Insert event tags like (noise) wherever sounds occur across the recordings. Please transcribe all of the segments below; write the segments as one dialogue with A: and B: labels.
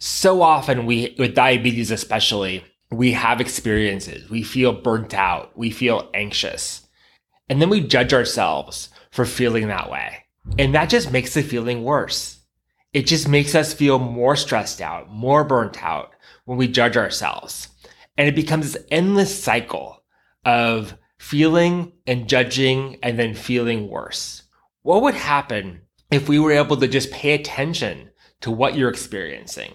A: So often we, with diabetes especially, we have experiences. We feel burnt out. We feel anxious. And then we judge ourselves for feeling that way. And that just makes the feeling worse. It just makes us feel more stressed out, more burnt out when we judge ourselves. And it becomes this endless cycle of feeling and judging and then feeling worse. What would happen if we were able to just pay attention to what you're experiencing?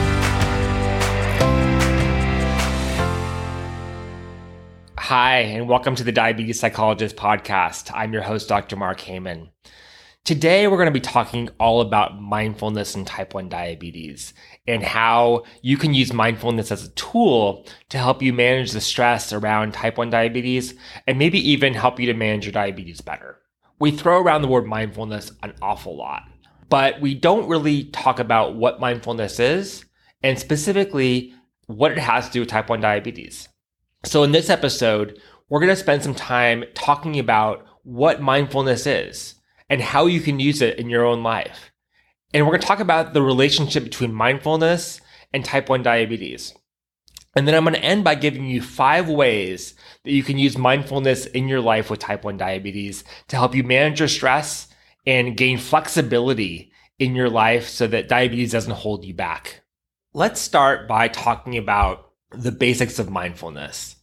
A: Hi, and welcome to the Diabetes Psychologist Podcast. I'm your host, Dr. Mark Heyman. Today, we're going to be talking all about mindfulness and type 1 diabetes and how you can use mindfulness as a tool to help you manage the stress around type 1 diabetes and maybe even help you to manage your diabetes better. We throw around the word mindfulness an awful lot, but we don't really talk about what mindfulness is and specifically what it has to do with type 1 diabetes. So, in this episode, we're going to spend some time talking about what mindfulness is and how you can use it in your own life. And we're going to talk about the relationship between mindfulness and type 1 diabetes. And then I'm going to end by giving you five ways that you can use mindfulness in your life with type 1 diabetes to help you manage your stress and gain flexibility in your life so that diabetes doesn't hold you back. Let's start by talking about the basics of mindfulness.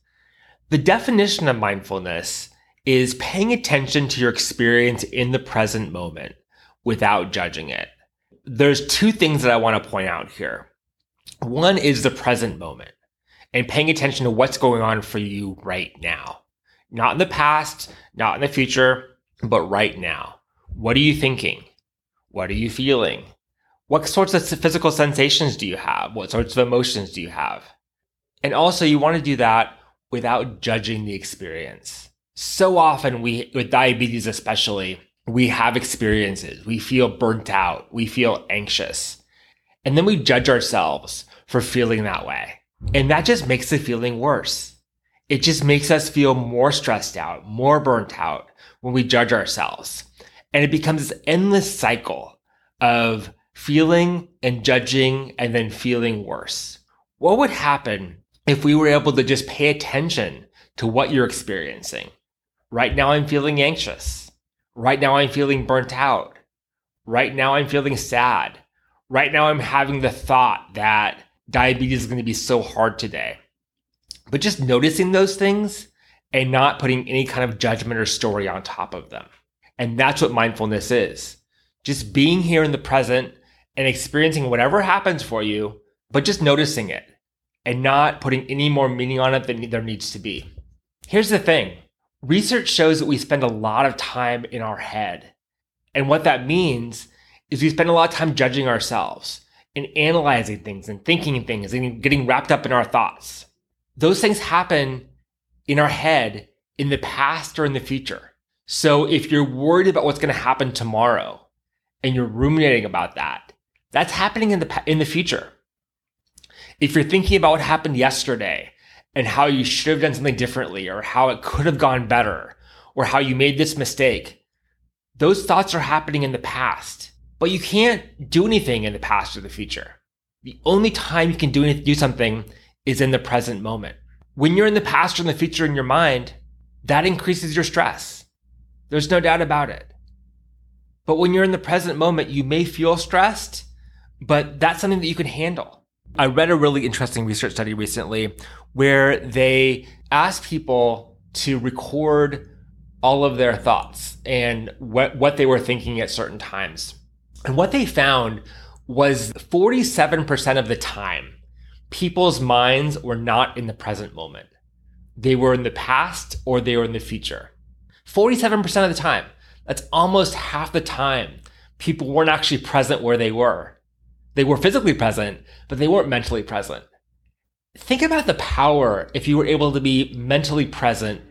A: The definition of mindfulness is paying attention to your experience in the present moment without judging it. There's two things that I want to point out here. One is the present moment and paying attention to what's going on for you right now. Not in the past, not in the future, but right now. What are you thinking? What are you feeling? What sorts of physical sensations do you have? What sorts of emotions do you have? And also, you want to do that without judging the experience. So often, we, with diabetes especially, we have experiences. We feel burnt out. We feel anxious. And then we judge ourselves for feeling that way. And that just makes the feeling worse. It just makes us feel more stressed out, more burnt out when we judge ourselves. And it becomes this endless cycle of feeling and judging and then feeling worse. What would happen if we were able to just pay attention to what you're experiencing. Right now, I'm feeling anxious. Right now, I'm feeling burnt out. Right now, I'm feeling sad. Right now, I'm having the thought that diabetes is going to be so hard today. But just noticing those things and not putting any kind of judgment or story on top of them. And that's what mindfulness is just being here in the present and experiencing whatever happens for you, but just noticing it and not putting any more meaning on it than there needs to be. Here's the thing research shows that we spend a lot of time in our head. And what that means is we spend a lot of time judging ourselves and analyzing things and thinking things and getting wrapped up in our thoughts. Those things happen in our head in the past or in the future. So if you're worried about what's going to happen tomorrow and you're ruminating about that, that's happening in the in the future. If you're thinking about what happened yesterday and how you should have done something differently or how it could have gone better or how you made this mistake, those thoughts are happening in the past. But you can't do anything in the past or the future. The only time you can do, anything, do something is in the present moment. When you're in the past or in the future in your mind, that increases your stress. There's no doubt about it. But when you're in the present moment, you may feel stressed, but that's something that you can handle. I read a really interesting research study recently where they asked people to record all of their thoughts and what, what they were thinking at certain times. And what they found was 47% of the time, people's minds were not in the present moment. They were in the past or they were in the future. 47% of the time. That's almost half the time people weren't actually present where they were. They were physically present, but they weren't mentally present. Think about the power if you were able to be mentally present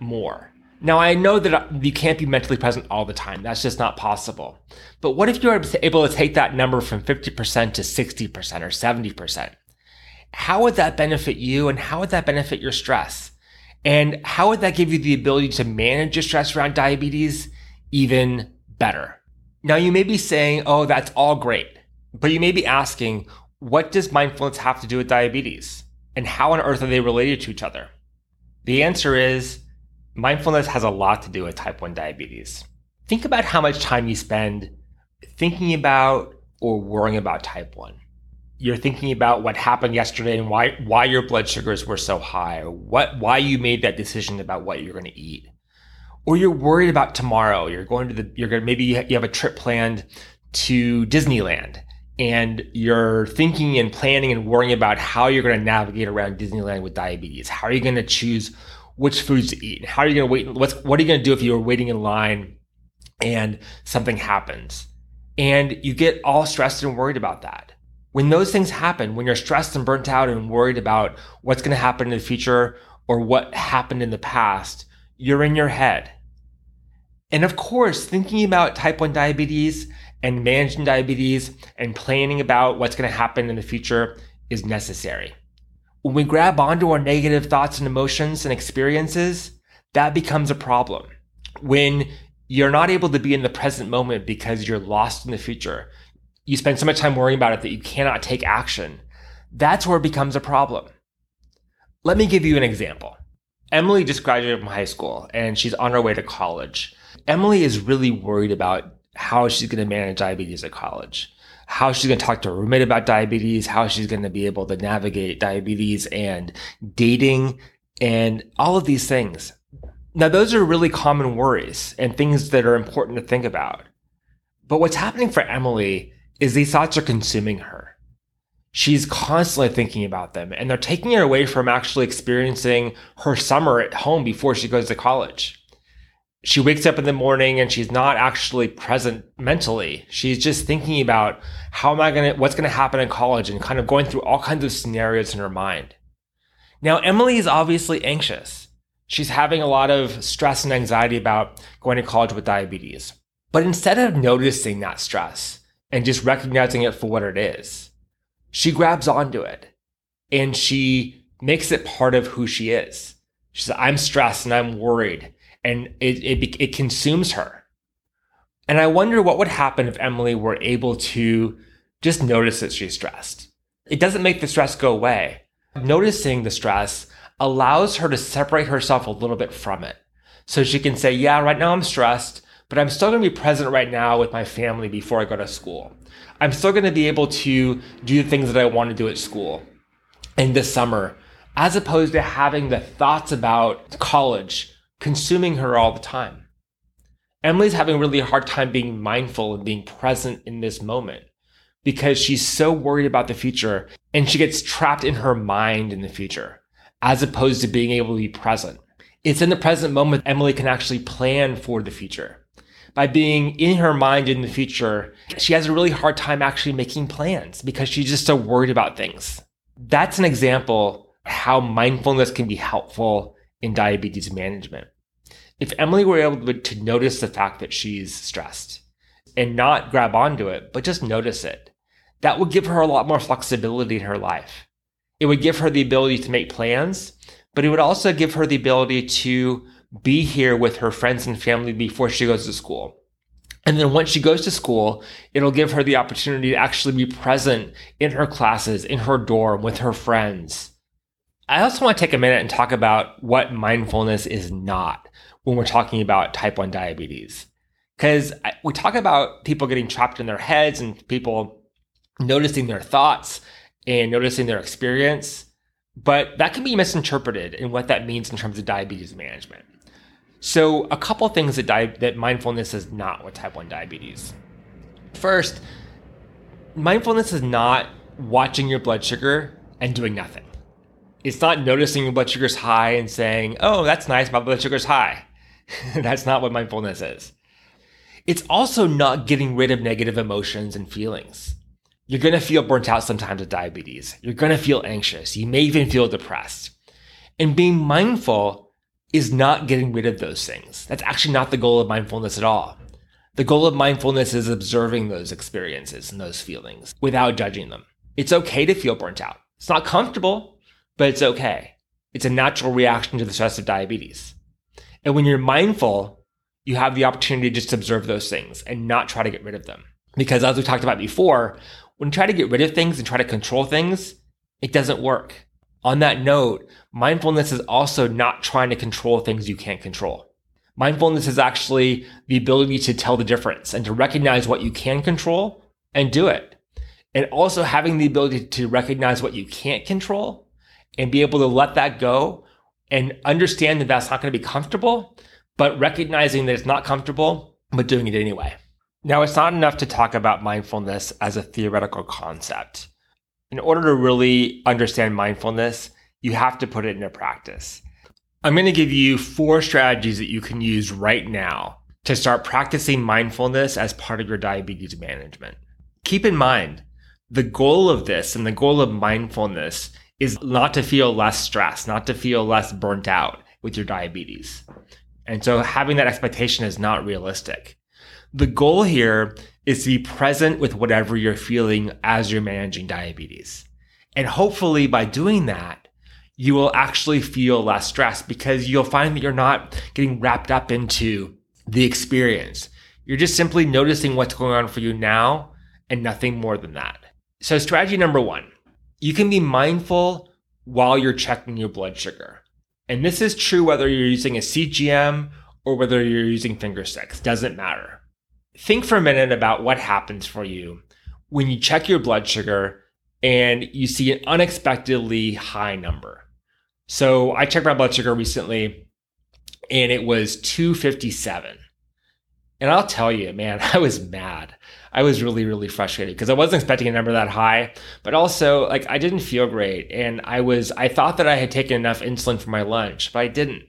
A: more. Now, I know that you can't be mentally present all the time. That's just not possible. But what if you were able to take that number from 50% to 60% or 70%? How would that benefit you and how would that benefit your stress? And how would that give you the ability to manage your stress around diabetes even better? Now, you may be saying, oh, that's all great. But you may be asking, what does mindfulness have to do with diabetes? And how on earth are they related to each other? The answer is mindfulness has a lot to do with type 1 diabetes. Think about how much time you spend thinking about or worrying about type 1. You're thinking about what happened yesterday and why why your blood sugars were so high or what why you made that decision about what you're going to eat. Or you're worried about tomorrow. You're going to the you're going to maybe you have a trip planned to Disneyland and you're thinking and planning and worrying about how you're going to navigate around Disneyland with diabetes. How are you going to choose which foods to eat? How are you going to wait? What's, what are you going to do if you're waiting in line and something happens? And you get all stressed and worried about that. When those things happen, when you're stressed and burnt out and worried about what's going to happen in the future or what happened in the past, you're in your head. And of course, thinking about type 1 diabetes and managing diabetes and planning about what's going to happen in the future is necessary. When we grab onto our negative thoughts and emotions and experiences, that becomes a problem. When you're not able to be in the present moment because you're lost in the future, you spend so much time worrying about it that you cannot take action. That's where it becomes a problem. Let me give you an example. Emily just graduated from high school and she's on her way to college. Emily is really worried about how she's going to manage diabetes at college, how she's going to talk to her roommate about diabetes, how she's going to be able to navigate diabetes and dating and all of these things. Now, those are really common worries and things that are important to think about. But what's happening for Emily is these thoughts are consuming her. She's constantly thinking about them and they're taking her away from actually experiencing her summer at home before she goes to college she wakes up in the morning and she's not actually present mentally. She's just thinking about how am I going to, what's going to happen in college and kind of going through all kinds of scenarios in her mind. Now, Emily is obviously anxious. She's having a lot of stress and anxiety about going to college with diabetes. But instead of noticing that stress and just recognizing it for what it is, she grabs onto it and she makes it part of who she is. She says, I'm stressed and I'm worried and it, it, it consumes her. And I wonder what would happen if Emily were able to just notice that she's stressed. It doesn't make the stress go away. Noticing the stress allows her to separate herself a little bit from it. So she can say, yeah, right now I'm stressed, but I'm still going to be present right now with my family before I go to school. I'm still going to be able to do the things that I want to do at school in this summer, as opposed to having the thoughts about college consuming her all the time. Emily's having a really hard time being mindful and being present in this moment because she's so worried about the future and she gets trapped in her mind in the future as opposed to being able to be present. It's in the present moment Emily can actually plan for the future. By being in her mind in the future, she has a really hard time actually making plans because she's just so worried about things. That's an example how mindfulness can be helpful in diabetes management. If Emily were able to notice the fact that she's stressed and not grab onto it, but just notice it, that would give her a lot more flexibility in her life. It would give her the ability to make plans, but it would also give her the ability to be here with her friends and family before she goes to school. And then once she goes to school, it'll give her the opportunity to actually be present in her classes, in her dorm, with her friends. I also want to take a minute and talk about what mindfulness is not when we're talking about type 1 diabetes. Because we talk about people getting trapped in their heads and people noticing their thoughts and noticing their experience, but that can be misinterpreted in what that means in terms of diabetes management. So, a couple things that, di- that mindfulness is not with type 1 diabetes. First, mindfulness is not watching your blood sugar and doing nothing. It's not noticing your blood sugar's high and saying, oh, that's nice, my blood sugar's high. (laughs) that's not what mindfulness is. It's also not getting rid of negative emotions and feelings. You're going to feel burnt out sometimes with diabetes. You're going to feel anxious. You may even feel depressed. And being mindful is not getting rid of those things. That's actually not the goal of mindfulness at all. The goal of mindfulness is observing those experiences and those feelings without judging them. It's okay to feel burnt out. It's not comfortable, but it's okay. It's a natural reaction to the stress of diabetes. And when you're mindful, you have the opportunity to just observe those things and not try to get rid of them. Because as we talked about before, when you try to get rid of things and try to control things, it doesn't work. On that note, mindfulness is also not trying to control things you can't control. Mindfulness is actually the ability to tell the difference and to recognize what you can control and do it. And also having the ability to recognize what you can't control and be able to let that go and understand that that's not going to be comfortable, but recognizing that it's not comfortable, but doing it anyway. Now, it's not enough to talk about mindfulness as a theoretical concept. In order to really understand mindfulness, you have to put it into practice. I'm going to give you four strategies that you can use right now to start practicing mindfulness as part of your diabetes management. Keep in mind, the goal of this and the goal of mindfulness is not to feel less stressed, not to feel less burnt out with your diabetes. And so having that expectation is not realistic. The goal here is to be present with whatever you're feeling as you're managing diabetes. And hopefully by doing that, you will actually feel less stressed because you'll find that you're not getting wrapped up into the experience. You're just simply noticing what's going on for you now and nothing more than that. So strategy number one, you can be mindful while you're checking your blood sugar. And this is true whether you're using a CGM or whether you're using finger sticks, doesn't matter think for a minute about what happens for you when you check your blood sugar and you see an unexpectedly high number. So I checked my blood sugar recently and it was 257. And I'll tell you, man, (laughs) I was mad. I was really, really frustrated because I wasn't expecting a number that high, but also like I didn't feel great. And I was, I thought that I had taken enough insulin for my lunch, but I didn't.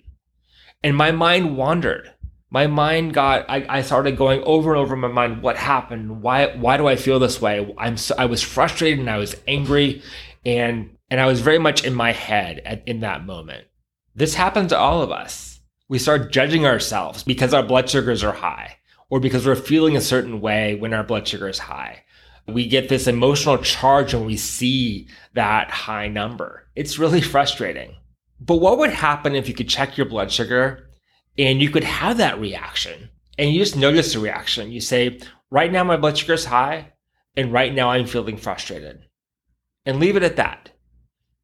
A: And my mind wandered. My mind got I, I started going over and over in my mind what happened. Why why do i feel this way? I'm so, i was frustrated and i was angry. And and i was very much in my head at, in that moment. This happens to all of us. We start judging ourselves because our blood sugars are high or because we're feeling a certain way when our blood sugar is high we get this emotional charge when we see that high number it's really frustrating but what would happen if you could check your blood sugar and you could have that reaction and you just notice the reaction. You say, right now my blood sugar is high and right now I'm feeling frustrated. And leave it at that.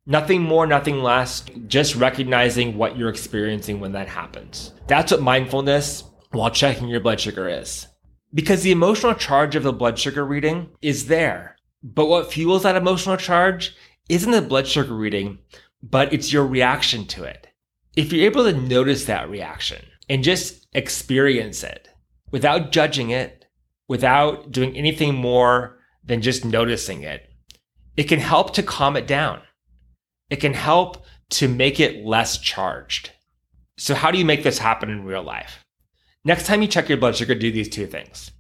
A: Nothing more, nothing less, just recognizing what you're experiencing when that happens. That's what mindfulness while checking your blood sugar is. Because the emotional charge of the blood sugar reading is there. But what fuels that emotional charge isn't the blood sugar reading, but it's your reaction to it if you're able to notice that reaction and just experience it without judging it, without doing anything more than just noticing it, it can help to calm it down. It can help to make it less charged. So, how do you make this happen in real life? Next time you check your blood sugar, do these two things,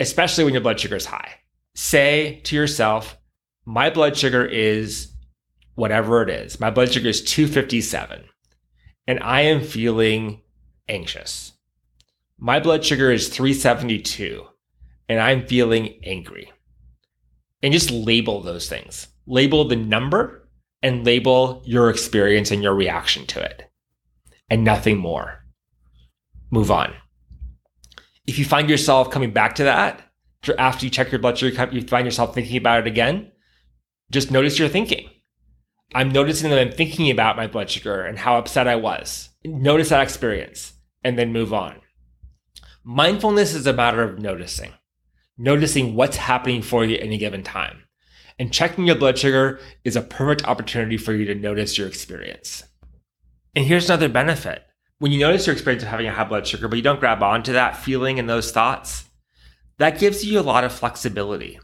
A: especially when your blood sugar is high. Say to yourself, my blood sugar is whatever it is. My blood sugar is 257 and I am feeling anxious. My blood sugar is 372 and I'm feeling angry. And just label those things. Label the number and label your experience and your reaction to it. And nothing more. Move on. If you find yourself coming back to that after you check your blood sugar, you find yourself thinking about it again, just notice your thinking. I'm noticing that I'm thinking about my blood sugar and how upset I was. Notice that experience and then move on. Mindfulness is a matter of noticing, noticing what's happening for you at any given time. And checking your blood sugar is a perfect opportunity for you to notice your experience. And here's another benefit. When you notice your experience of having a high blood sugar, but you don't grab onto that feeling and those thoughts, that gives you a lot of flexibility.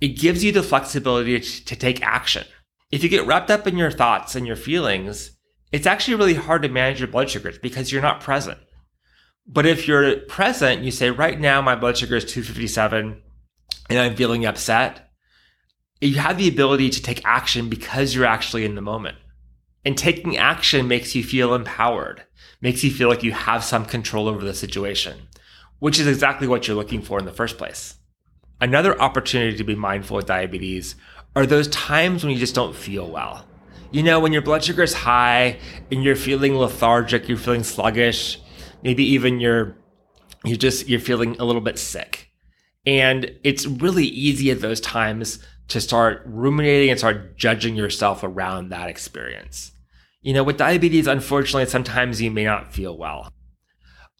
A: It gives you the flexibility to take action if you get wrapped up in your thoughts and your feelings, it's actually really hard to manage your blood sugars because you're not present. But if you're present, you say, right now my blood sugar is 257 and I'm feeling upset. You have the ability to take action because you're actually in the moment. And taking action makes you feel empowered, makes you feel like you have some control over the situation, which is exactly what you're looking for in the first place. Another opportunity to be mindful of diabetes are those times when you just don't feel well. You know, when your blood sugar is high and you're feeling lethargic, you're feeling sluggish, maybe even you're you're just you're feeling a little bit sick. And it's really easy at those times to start ruminating and start judging yourself around that experience. You know, with diabetes, unfortunately, sometimes you may not feel well.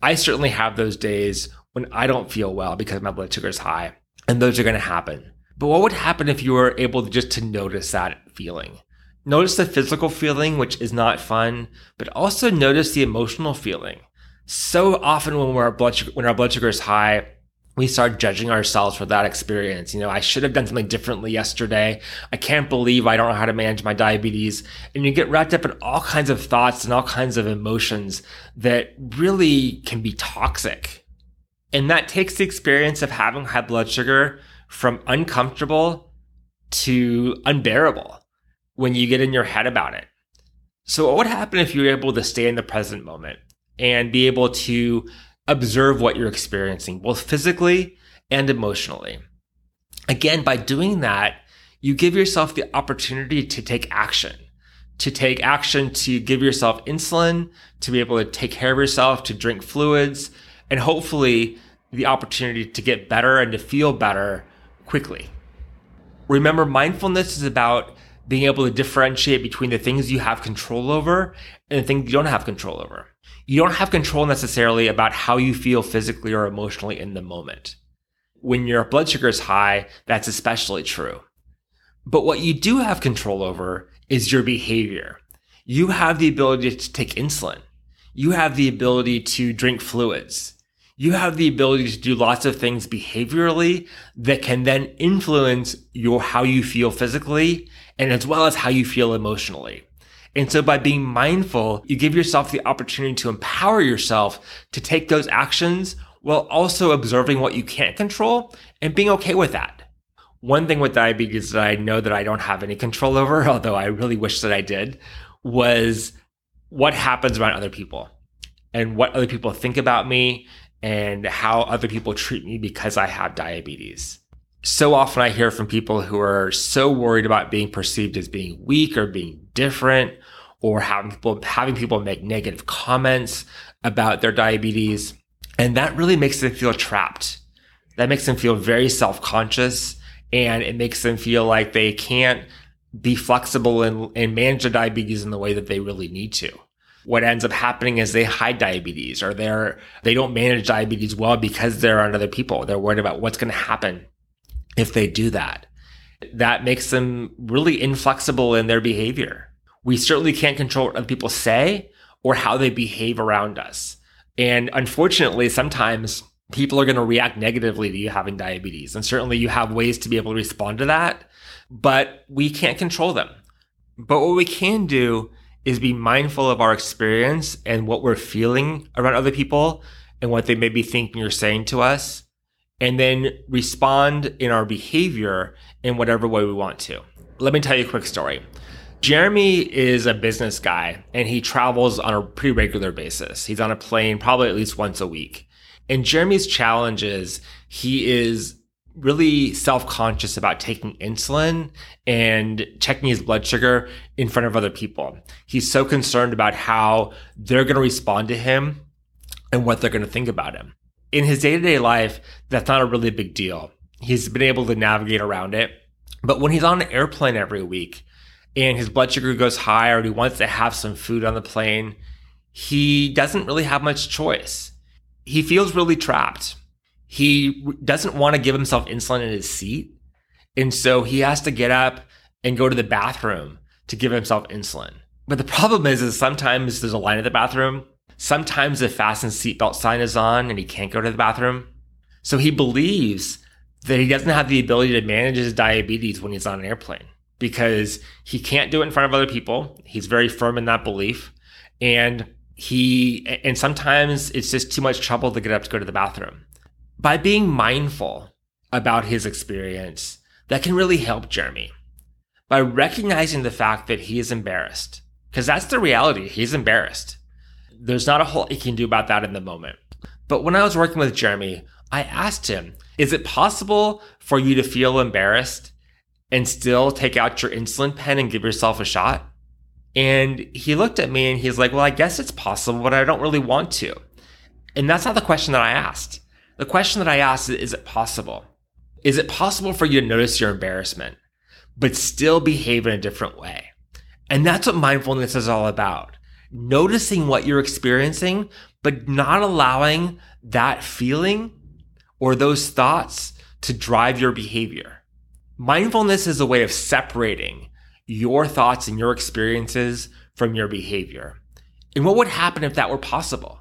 A: I certainly have those days when I don't feel well because my blood sugar is high, and those are going to happen. But what would happen if you were able to just to notice that feeling? Notice the physical feeling, which is not fun, but also notice the emotional feeling. So often when our blood sugar, when our blood sugar is high, we start judging ourselves for that experience. You know, I should have done something differently yesterday. I can't believe I don't know how to manage my diabetes. And you get wrapped up in all kinds of thoughts and all kinds of emotions that really can be toxic. And that takes the experience of having high blood sugar from uncomfortable to unbearable when you get in your head about it. So, what would happen if you were able to stay in the present moment and be able to observe what you're experiencing, both physically and emotionally? Again, by doing that, you give yourself the opportunity to take action, to take action to give yourself insulin, to be able to take care of yourself, to drink fluids, and hopefully the opportunity to get better and to feel better quickly. Remember, mindfulness is about being able to differentiate between the things you have control over and the things you don't have control over. You don't have control necessarily about how you feel physically or emotionally in the moment. When your blood sugar is high, that's especially true. But what you do have control over is your behavior. You have the ability to take insulin. You have the ability to drink fluids. You have the ability to do lots of things behaviorally that can then influence your how you feel physically and as well as how you feel emotionally. And so by being mindful, you give yourself the opportunity to empower yourself to take those actions while also observing what you can't control and being okay with that. One thing with diabetes that I know that I don't have any control over, (laughs) although I really wish that I did, was what happens around other people and what other people think about me and how other people treat me because I have diabetes so often I hear from people who are so worried about being perceived as being weak or being different or having people having people make negative comments about their diabetes and that really makes them feel trapped. That makes them feel very self-conscious and it makes them feel like they can't be flexible and, and manage their diabetes in the way that they really need to what ends up happening is they hide diabetes or they're they don't manage diabetes well because they're on other people. They're worried about what's going to happen if they do that. That makes them really inflexible in their behavior. We certainly can't control what other people say or how they behave around us. And unfortunately, sometimes people are going to react negatively to you having diabetes. And certainly you have ways to be able to respond to that, but we can't control them. But what we can do is be mindful of our experience and what we're feeling around other people and what they may be thinking or saying to us and then respond in our behavior in whatever way we want to. Let me tell you a quick story. Jeremy is a business guy and he travels on a pretty regular basis. He's on a plane probably at least once a week. And Jeremy's challenge is he is really self-conscious about taking insulin and checking his blood sugar in front of other people. He's so concerned about how they're going to respond to him and what they're going to think about him in his day to day life, that's not a really big deal. He's been able to navigate around it. But when he's on an airplane every week and his blood sugar goes high or he wants to have some food on the plane, he doesn't really have much choice. He feels really trapped. He doesn't want to give himself insulin in his seat. And so he has to get up and go to the bathroom to give himself insulin. But the problem is, is sometimes there's a line at the bathroom Sometimes the fasten seatbelt sign is on and he can't go to the bathroom. So he believes that he doesn't have the ability to manage his diabetes when he's on an airplane because he can't do it in front of other people. He's very firm in that belief. And he, and sometimes it's just too much trouble to get up to go to the bathroom. By being mindful about his experience, that can really help Jeremy by recognizing the fact that he is embarrassed. Because that's the reality. He's embarrassed. There's not a whole he can do about that in the moment. But when I was working with Jeremy, I asked him, is it possible for you to feel embarrassed and still take out your insulin pen and give yourself a shot? And he looked at me and he's like, well, I guess it's possible, but I don't really want to. And that's not the question that I asked. The question that I asked is, is it possible? Is it possible for you to notice your embarrassment, but still behave in a different way? And that's what mindfulness is all about. Noticing what you're experiencing, but not allowing that feeling or those thoughts to drive your behavior. Mindfulness is a way of separating your thoughts and your experiences from your behavior. And what would happen if that were possible?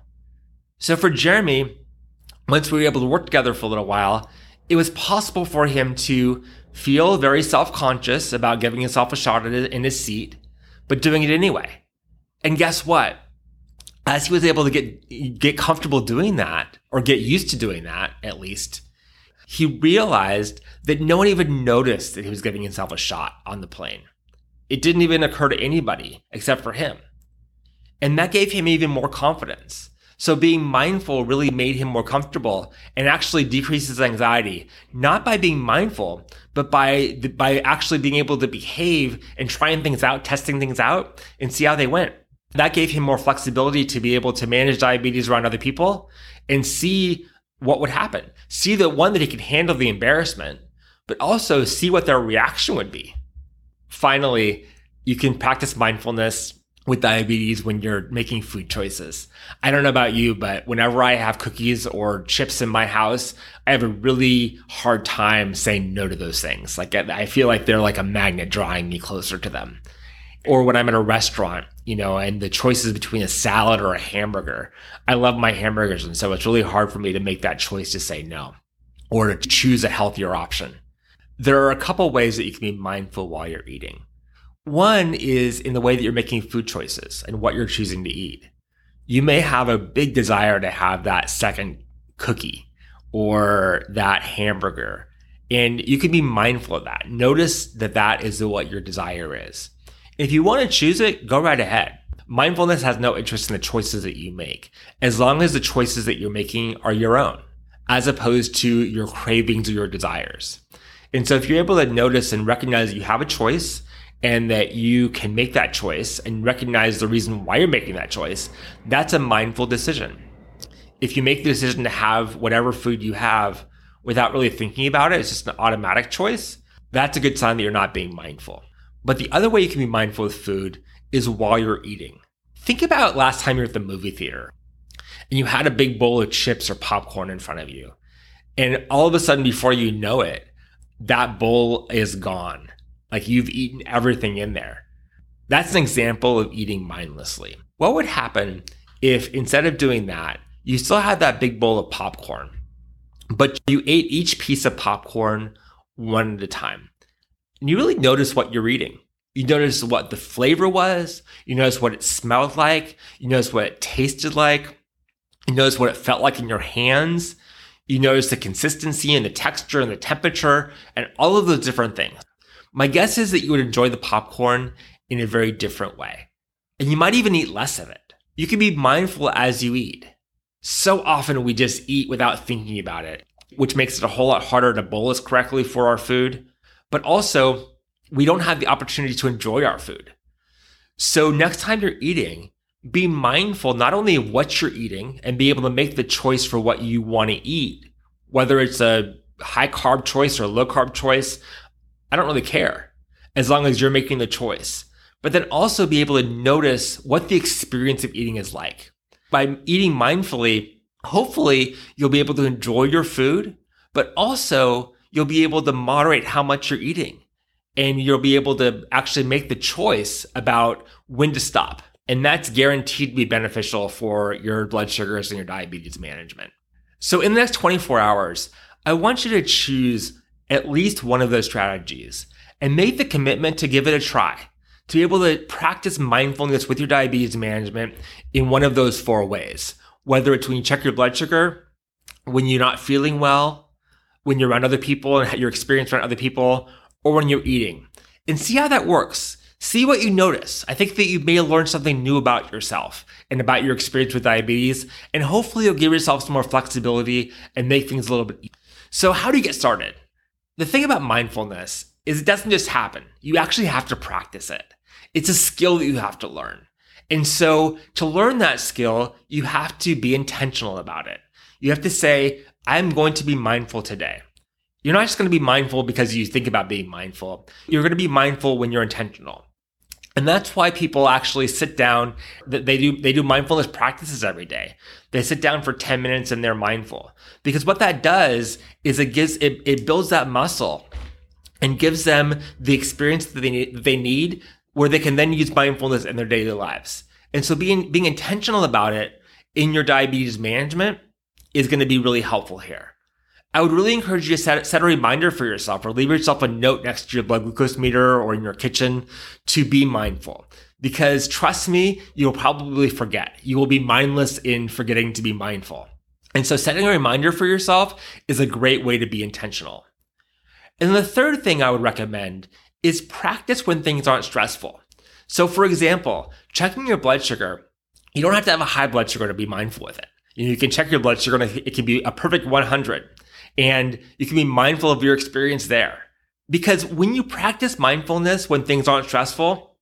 A: So for Jeremy, once we were able to work together for a little while, it was possible for him to feel very self conscious about giving himself a shot in his seat, but doing it anyway. And guess what? As he was able to get, get comfortable doing that, or get used to doing that at least, he realized that no one even noticed that he was giving himself a shot on the plane. It didn't even occur to anybody except for him. And that gave him even more confidence. So being mindful really made him more comfortable and actually decreases anxiety, not by being mindful, but by, by actually being able to behave and trying things out, testing things out and see how they went. That gave him more flexibility to be able to manage diabetes around other people and see what would happen. See the one, that he could handle the embarrassment, but also see what their reaction would be. Finally, you can practice mindfulness with diabetes when you're making food choices. I don't know about you, but whenever I have cookies or chips in my house, I have a really hard time saying no to those things. Like I feel like they're like a magnet drawing me closer to them. Or when I'm at a restaurant, you know, and the choices between a salad or a hamburger. I love my hamburgers. And so it's really hard for me to make that choice to say no or to choose a healthier option. There are a couple ways that you can be mindful while you're eating. One is in the way that you're making food choices and what you're choosing to eat. You may have a big desire to have that second cookie or that hamburger. And you can be mindful of that. Notice that that is what your desire is. If you want to choose it, go right ahead. Mindfulness has no interest in the choices that you make, as long as the choices that you're making are your own, as opposed to your cravings or your desires. And so if you're able to notice and recognize you have a choice and that you can make that choice and recognize the reason why you're making that choice, that's a mindful decision. If you make the decision to have whatever food you have without really thinking about it, it's just an automatic choice, that's a good sign that you're not being mindful. But the other way you can be mindful with food is while you're eating. Think about last time you're at the movie theater and you had a big bowl of chips or popcorn in front of you. And all of a sudden, before you know it, that bowl is gone like you've eaten everything in there. That's an example of eating mindlessly. What would happen if instead of doing that, you still had that big bowl of popcorn, but you ate each piece of popcorn one at a time? And you really notice what you're eating. You notice what the flavor was. You notice what it smelled like. You notice what it tasted like. You notice what it felt like in your hands. You notice the consistency and the texture and the temperature and all of those different things. My guess is that you would enjoy the popcorn in a very different way. And you might even eat less of it. You can be mindful as you eat. So often we just eat without thinking about it, which makes it a whole lot harder to bolus correctly for our food. But also, we don't have the opportunity to enjoy our food. So next time you're eating, be mindful not only of what you're eating and be able to make the choice for what you want to eat, whether it's a high carb choice or a low carb choice, I don't really care as long as you're making the choice. But then also be able to notice what the experience of eating is like. By eating mindfully, hopefully you'll be able to enjoy your food, but also you'll be able to moderate how much you're eating. And you'll be able to actually make the choice about when to stop. And that's guaranteed to be beneficial for your blood sugars and your diabetes management. So in the next 24 hours, I want you to choose at least one of those strategies and make the commitment to give it a try, to be able to practice mindfulness with your diabetes management in one of those four ways. Whether it's when you check your blood sugar, when you're not feeling well, when you're around other people and your experience around other people, or when you're eating, and see how that works. See what you notice. I think that you may learn something new about yourself and about your experience with diabetes, and hopefully you'll give yourself some more flexibility and make things a little bit easier. So, how do you get started? The thing about mindfulness is it doesn't just happen. You actually have to practice it. It's a skill that you have to learn. And so to learn that skill, you have to be intentional about it. You have to say, I'm going to be mindful today. You're not just going to be mindful because you think about being mindful. You're going to be mindful when you're intentional. And that's why people actually sit down, they do, they do mindfulness practices every day. They sit down for 10 minutes and they're mindful because what that does is it gives, it, it builds that muscle and gives them the experience that they need, they need where they can then use mindfulness in their daily lives. And so being, being intentional about it in your diabetes management is going to be really helpful here. I would really encourage you to set, set a reminder for yourself or leave yourself a note next to your blood glucose meter or in your kitchen to be mindful. Because trust me, you'll probably forget. You will be mindless in forgetting to be mindful. And so setting a reminder for yourself is a great way to be intentional. And the third thing I would recommend is practice when things aren't stressful. So for example, checking your blood sugar, you don't have to have a high blood sugar to be mindful with it. You, can check your blood sugar and it can be a perfect 100 and you can be mindful of your experience there. Because when you practice mindfulness when things aren't stressful,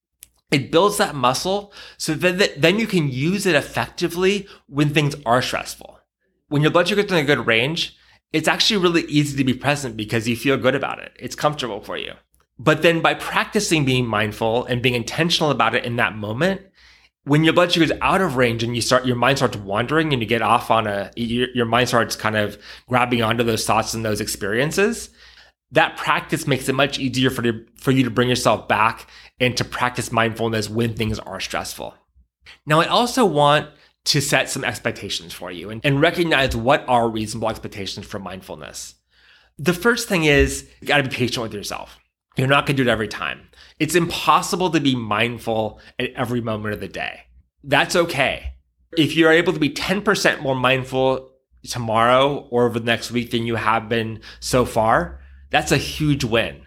A: it builds that muscle so that then you can use it effectively when things are stressful. When your blood sugar is in a good range, it's actually really easy to be present because you feel good about it. It's comfortable for you. But then by practicing being mindful and being intentional about it in that moment, when your blood sugar is out of range and you start your mind starts wandering and you get off on a your, your mind starts kind of grabbing onto those thoughts and those experiences that practice makes it much easier for, the, for you to bring yourself back and to practice mindfulness when things are stressful. Now i also want to set some expectations for you and, and recognize what are reasonable expectations for mindfulness. The first thing is you got to be patient with yourself. You're not going to do it every time. It's impossible to be mindful at every moment of the day. That's okay. If you're able to be 10% more mindful tomorrow or over the next week than you have been so far, that's a huge win.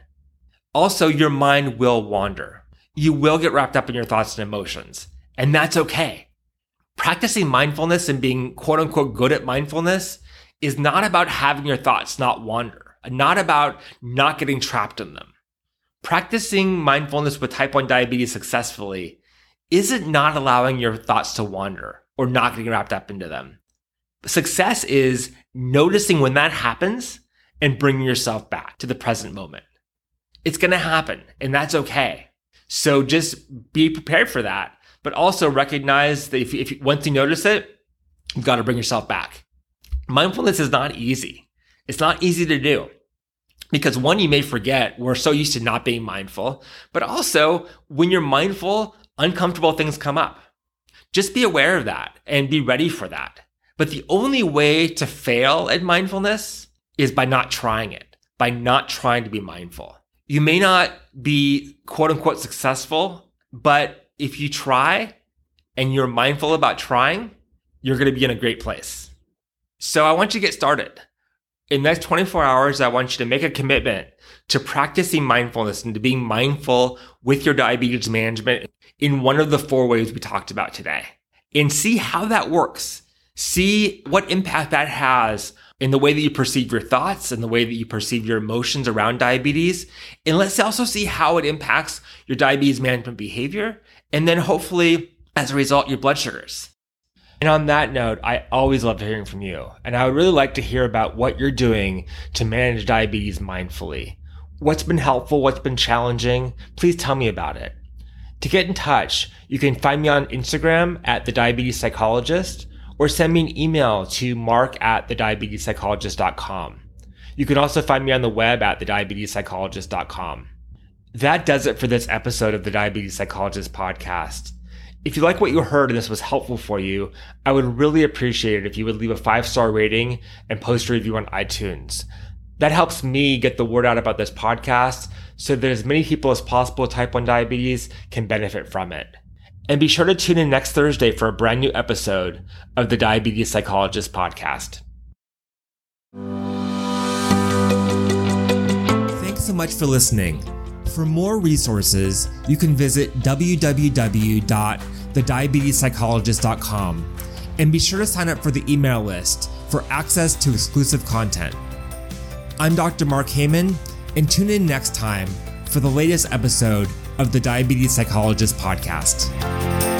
A: Also, your mind will wander. You will get wrapped up in your thoughts and emotions, and that's okay. Practicing mindfulness and being quote unquote good at mindfulness is not about having your thoughts not wander, not about not getting trapped in them practicing mindfulness with type 1 diabetes successfully isn't not allowing your thoughts to wander or not getting wrapped up into them. Success is noticing when that happens and bringing yourself back to the present moment. It's going to happen and that's okay. So just be prepared for that, but also recognize that if, if once you notice it, you've got to bring yourself back. Mindfulness is not easy. It's not easy to do because one, you may forget, we're so used to not being mindful, but also when you're mindful, uncomfortable things come up. Just be aware of that and be ready for that. But the only way to fail at mindfulness is by not trying it, by not trying to be mindful. You may not be quote unquote successful, but if you try and you're mindful about trying, you're going to be in a great place. So I want you to get started in the next 24 hours, I want you to make a commitment to practicing mindfulness and to being mindful with your diabetes management in one of the four ways we talked about today and see how that works. See what impact that has in the way that you perceive your thoughts and the way that you perceive your emotions around diabetes. And let's also see how it impacts your diabetes management behavior. And then hopefully, as a result, your blood sugars. And on that note, I always love hearing from you. And I would really like to hear about what you're doing to manage diabetes mindfully. What's been helpful? What's been challenging? Please tell me about it. To get in touch, you can find me on Instagram at the diabetes psychologist or send me an email to mark at thediabetespsychologist.com. You can also find me on the web at thediabetespsychologist.com. That does it for this episode of the Diabetes Psychologist podcast. If you like what you heard and this was helpful for you, I would really appreciate it if you would leave a five star rating and post a review on iTunes. That helps me get the word out about this podcast so that as many people as possible with type 1 diabetes can benefit from it. And be sure to tune in next Thursday for a brand new episode of the Diabetes Psychologist podcast.
B: Thanks so much for listening. For more resources, you can visit www.thediabetespsychologist.com and be sure to sign up for the email list for access to exclusive content. I'm Dr. Mark Heyman, and tune in next time for the latest episode of the Diabetes Psychologist Podcast.